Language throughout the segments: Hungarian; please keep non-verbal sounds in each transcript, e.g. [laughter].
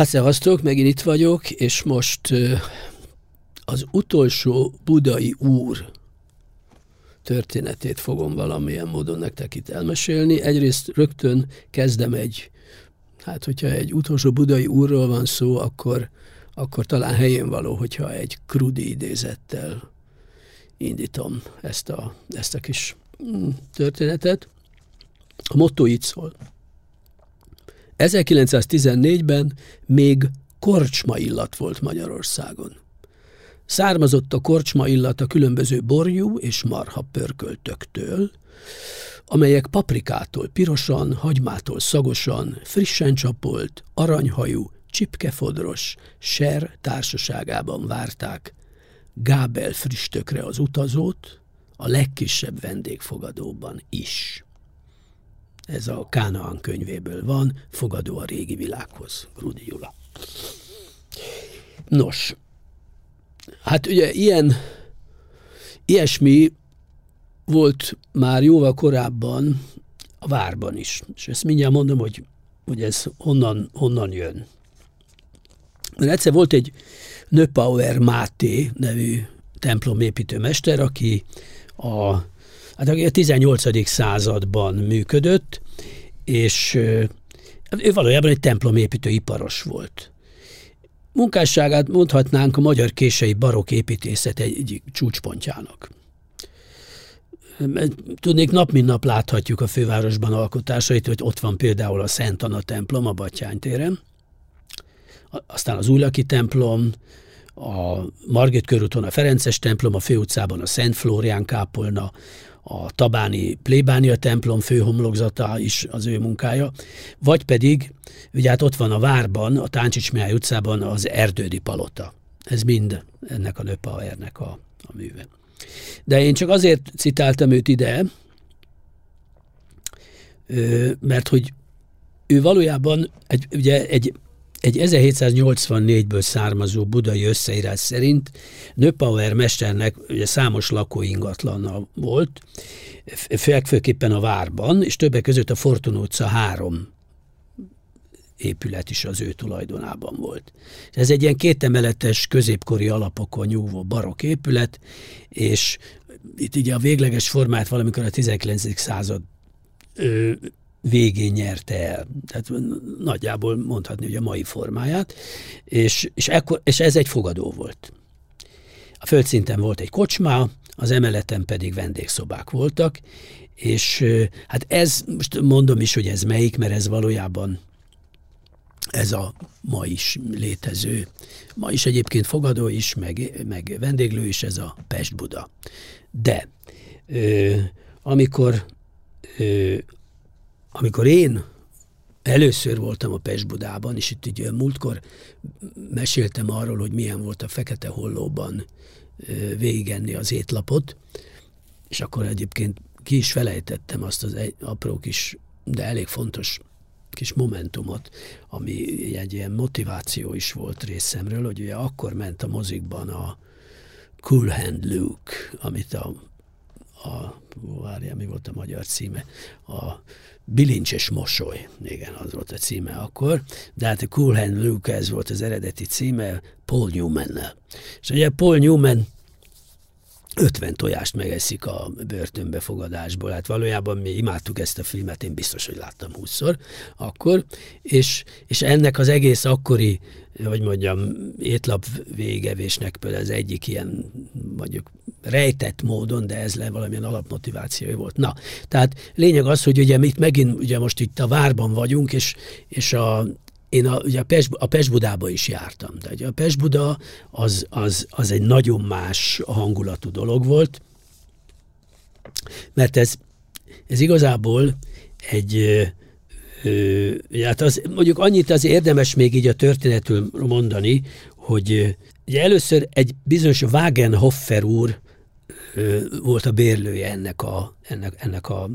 Hát szevasztok, megint itt vagyok, és most az utolsó budai úr történetét fogom valamilyen módon nektek itt elmesélni. Egyrészt rögtön kezdem egy, hát hogyha egy utolsó budai úrról van szó, akkor, akkor talán helyén való, hogyha egy krudi idézettel indítom ezt a, ezt a kis mm, történetet. A motto így szól. 1914-ben még korcsma illat volt Magyarországon. Származott a korcsma illat a különböző borjú és marha pörköltöktől, amelyek paprikától pirosan, hagymától szagosan, frissen csapolt, aranyhajú, csipkefodros, ser társaságában várták Gábel früstökre az utazót, a legkisebb vendégfogadóban is. Ez a Kánaán könyvéből van, fogadó a régi világhoz, Grudi Jula. Nos, hát ugye ilyen, ilyesmi volt már jóval korábban a várban is. És ezt mindjárt mondom, hogy, hogy ez honnan, honnan jön. Mert egyszer volt egy Nöpauer Máté nevű templomépítőmester, aki a hát a 18. században működött, és ő valójában egy templomépítő iparos volt. Munkásságát mondhatnánk a magyar kései barokk építészet egy csúcspontjának. Tudnék, nap mint nap láthatjuk a fővárosban alkotásait, hogy ott van például a Szent Anna templom a Batyány téren, aztán az Újlaki templom, a Margit körúton a Ferences templom, a főutcában a Szent Flórián kápolna, a Tabáni plébánia templom főhomlokzata is az ő munkája, vagy pedig, ugye hát ott van a várban, a Táncsics Mihály utcában az Erdődi palota. Ez mind ennek a Nöpauernek a, a műve. De én csak azért citáltam őt ide, mert hogy ő valójában egy, ugye egy egy 1784-ből származó budai összeírás szerint Nöpauer mesternek ugye számos lakóingatlana volt, főképpen a várban, és többek között a Fortuna utca három épület is az ő tulajdonában volt. Ez egy ilyen kétemeletes, középkori alapokon nyúvó barokk épület, és itt ugye a végleges formát valamikor a 19. század végén nyerte el. Tehát nagyjából mondhatni, hogy a mai formáját, és, és, ekkor, és ez egy fogadó volt. A földszinten volt egy kocsmá, az emeleten pedig vendégszobák voltak, és hát ez, most mondom is, hogy ez melyik, mert ez valójában ez a ma is létező, ma is egyébként fogadó is, meg, meg vendéglő is, ez a Pest-Buda. De ö, amikor ö, amikor én először voltam a Pest-Budában, és itt ugye múltkor meséltem arról, hogy milyen volt a Fekete Hollóban végigenni az étlapot, és akkor egyébként ki is felejtettem azt az egy apró kis, de elég fontos kis momentumot, ami egy ilyen motiváció is volt részemről, hogy ugye akkor ment a mozikban a Cool Hand Luke, amit a, a várjál, mi volt a magyar címe, a Bilincses mosoly, igen, az volt a címe akkor, de hát a Cool Hand Luke, ez volt az eredeti címe, Paul Newman-nel. És ugye Paul Newman 50 tojást megeszik a börtönbefogadásból. Hát valójában mi imádtuk ezt a filmet, én biztos, hogy láttam 20-szor akkor, és, és ennek az egész akkori, hogy mondjam, étlap végevésnek például az egyik ilyen, mondjuk rejtett módon, de ez le valamilyen alapmotivációja volt. Na, tehát lényeg az, hogy ugye mit megint, ugye most itt a várban vagyunk, és, és a, én a, ugye a, Pest, a Pest-Budába is jártam. De ugye a Pest-Buda az, az, az egy nagyon más hangulatú dolog volt, mert ez, ez igazából egy, ö, hát az, mondjuk annyit az érdemes még így a történetről mondani, hogy ugye először egy bizonyos Wagenhoffer úr volt a bérlője ennek a, ennek, ennek a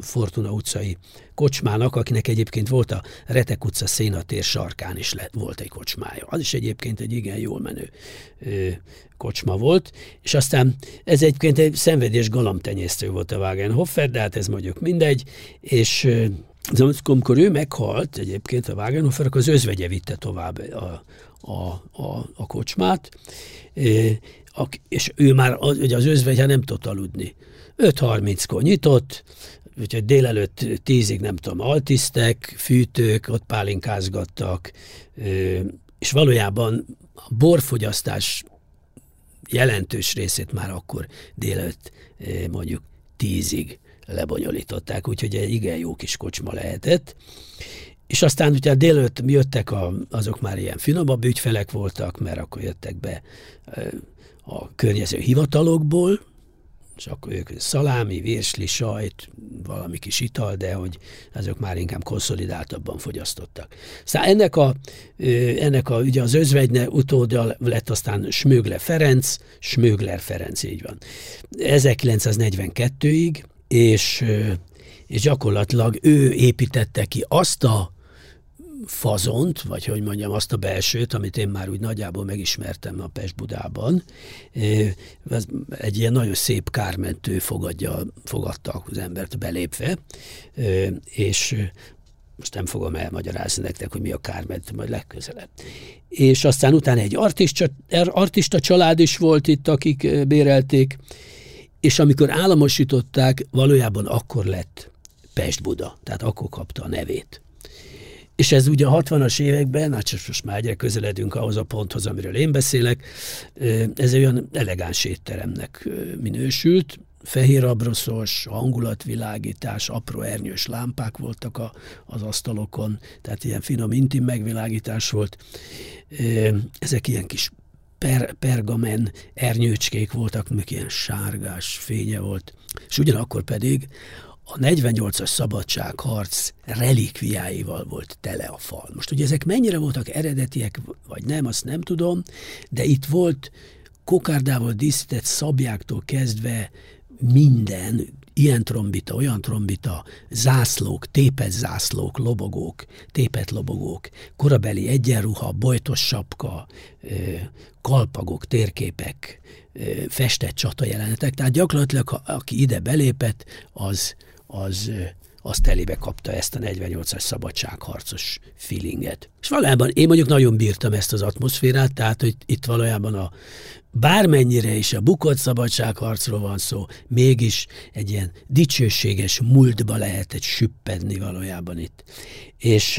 Fortuna utcai kocsmának, akinek egyébként volt a Retek utca szénatér sarkán is lett, volt egy kocsmája. Az is egyébként egy igen jól menő ö, kocsma volt, és aztán ez egyébként egy szenvedés galamtenyésztő volt a Wagenhoffer, de hát ez mondjuk mindegy, és De amikor ő meghalt, egyébként a Wagenhofer, akkor az özvegye vitte tovább a, a, a, a kocsmát, és ő már, ugye az özvegye nem tudott aludni. 5.30-kor nyitott, úgyhogy délelőtt tízig nem tudom, altisztek, fűtők, ott pálinkázgattak, és valójában a borfogyasztás jelentős részét már akkor délelőtt mondjuk tízig lebonyolították, úgyhogy egy igen jó kis kocsma lehetett. És aztán ugye délőtt jöttek, a, azok már ilyen finomabb ügyfelek voltak, mert akkor jöttek be a környező hivatalokból, és akkor ők szalámi, virsli, sajt, valami kis ital, de hogy azok már inkább konszolidáltabban fogyasztottak. Szóval ennek a, ennek a ugye az özvegyne utóda lett aztán Smögle Ferenc, Smögler Ferenc, így van. 1942-ig, és, és gyakorlatilag ő építette ki azt a fazont, vagy hogy mondjam, azt a belsőt, amit én már úgy nagyjából megismertem a Pest-Budában. Ez egy ilyen nagyon szép kármentő fogadja, fogadta az embert belépve, és most nem fogom elmagyarázni nektek, hogy mi a kármentő, majd legközelebb. És aztán utána egy artista, artista család is volt itt, akik bérelték, és amikor államosították, valójában akkor lett Pest-Buda, tehát akkor kapta a nevét. És ez ugye a 60-as években, hát most már egyre közeledünk ahhoz a ponthoz, amiről én beszélek, ez egy olyan elegáns étteremnek minősült, fehér abroszos, hangulatvilágítás, apró ernyős lámpák voltak a, az asztalokon, tehát ilyen finom, intim megvilágítás volt. Ezek ilyen kis per, pergamen ernyőcskék voltak, még ilyen sárgás fénye volt. És ugyanakkor pedig a 48-as szabadságharc relikviáival volt tele a fal. Most ugye ezek mennyire voltak eredetiek, vagy nem, azt nem tudom, de itt volt kokárdával díszített szabjáktól kezdve minden, ilyen trombita, olyan trombita, zászlók, tépet zászlók, lobogók, tépet lobogók, korabeli egyenruha, bojtos sapka, kalpagok, térképek, festett csata jelenetek. Tehát gyakorlatilag, aki ide belépett, az, az, az telébe kapta ezt a 48-as szabadságharcos feelinget. És valójában én mondjuk nagyon bírtam ezt az atmoszférát, tehát hogy itt valójában a bármennyire is a bukott szabadságharcról van szó, mégis egy ilyen dicsőséges múltba lehetett süppedni valójában itt. És,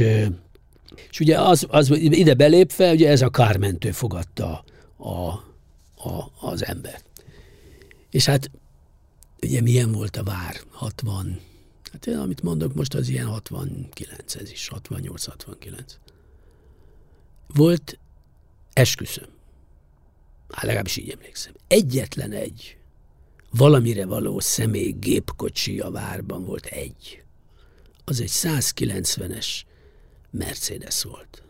és ugye az, az ide belépve, ugye ez a kármentő fogadta a, a, az embert. És hát ugye milyen volt a vár? 60, hát én, amit mondok most, az ilyen 69 ez is, 68-69. Volt esküszöm. Hát legalábbis így emlékszem. Egyetlen egy valamire való személy gépkocsi a várban volt egy. Az egy 190-es Mercedes volt.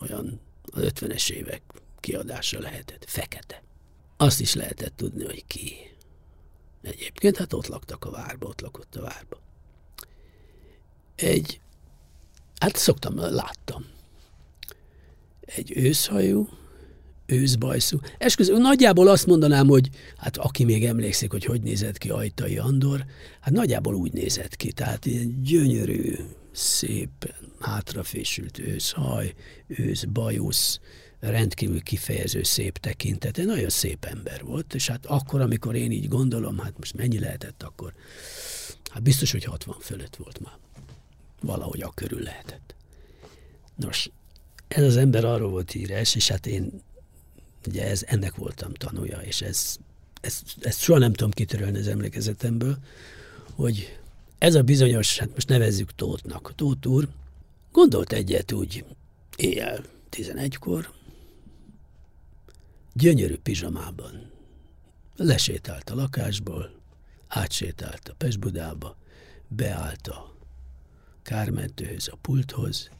Olyan az 50-es évek kiadása lehetett. Fekete. Azt is lehetett tudni, hogy ki. Egyébként hát ott laktak a várba, ott lakott a várba. Egy, hát szoktam, láttam. Egy őszhajú, őszbajszú. Esküszöm, nagyjából azt mondanám, hogy hát aki még emlékszik, hogy hogy nézett ki Ajtai Andor, hát nagyjából úgy nézett ki, tehát ilyen gyönyörű, szép, hátrafésült őszhaj, őszbajusz, rendkívül kifejező szép tekintete, nagyon szép ember volt, és hát akkor, amikor én így gondolom, hát most mennyi lehetett akkor, hát biztos, hogy 60 fölött volt már. Valahogy a körül lehetett. Nos, ez az ember arról volt híres, és hát én ugye ez, ennek voltam tanúja, és ez, ez, ezt soha nem tudom kitörölni az emlékezetemből, hogy ez a bizonyos, hát most nevezzük Tótnak. Tóth úr gondolt egyet úgy éjjel 11-kor, gyönyörű pizsamában. Lesétált a lakásból, átsétált a Pesbudába, beállt a kármentőhöz, a pulthoz,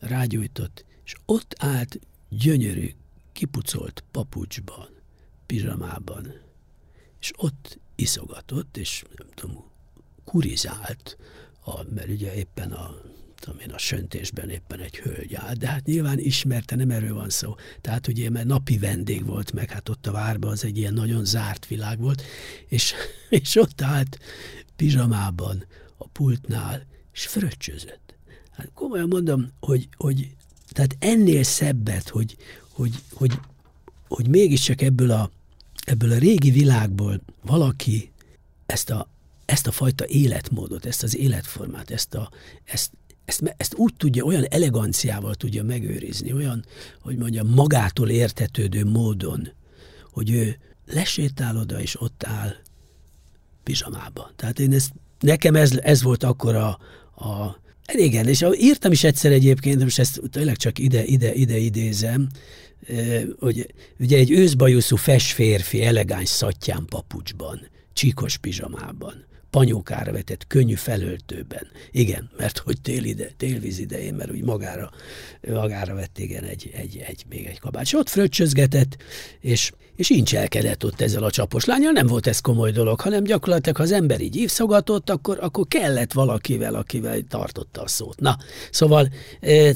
rágyújtott, és ott állt gyönyörű, kipucolt papucsban, pizsamában, és ott iszogatott, és nem tudom, kurizált, a, mert ugye éppen a tudom én, a söntésben éppen egy hölgy áll, de hát nyilván ismerte, nem erről van szó. Tehát ugye, mert napi vendég volt meg, hát ott a várban az egy ilyen nagyon zárt világ volt, és, [laughs] és ott állt pizsamában a pultnál, és fröccsözött. Hát komolyan mondom, hogy, hogy tehát ennél szebbet, hogy, hogy, hogy, hogy mégiscsak ebből a, ebből a régi világból valaki ezt a, ezt a fajta életmódot, ezt az életformát, ezt, a, ezt, ezt, ezt úgy tudja, olyan eleganciával tudja megőrizni, olyan, hogy mondjam, magától értetődő módon, hogy ő lesétál oda, és ott áll pizsamában. Tehát én ezt, nekem ez, ez volt akkor a, a igen, és írtam is egyszer egyébként, most ezt tényleg csak ide, ide, ide idézem, hogy ugye egy őszbajuszú fes elegáns szattyán papucsban, csíkos pizsamában, panyókára vetett könnyű felöltőben. Igen, mert hogy tél ide, télvíz idején, mert úgy magára, magára vett igen egy, egy, egy, még egy kabát. És ott fröccsözgetett, és, és incselkedett ott ezzel a csapos lányal. Nem volt ez komoly dolog, hanem gyakorlatilag, ha az ember így ívszogatott, akkor, akkor kellett valakivel, akivel tartotta a szót. Na, szóval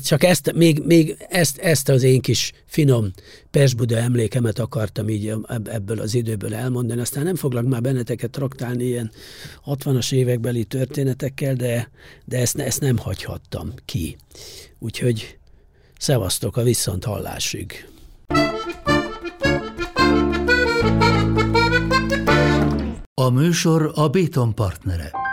csak ezt, még, még ezt, ezt az én kis finom Persbuda emlékemet akartam így ebből az időből elmondani, aztán nem foglak már benneteket traktálni ilyen 60-as évekbeli történetekkel, de, de ezt, ezt nem hagyhattam ki. Úgyhogy szevasztok a viszont hallásig. A műsor a Béton partnere.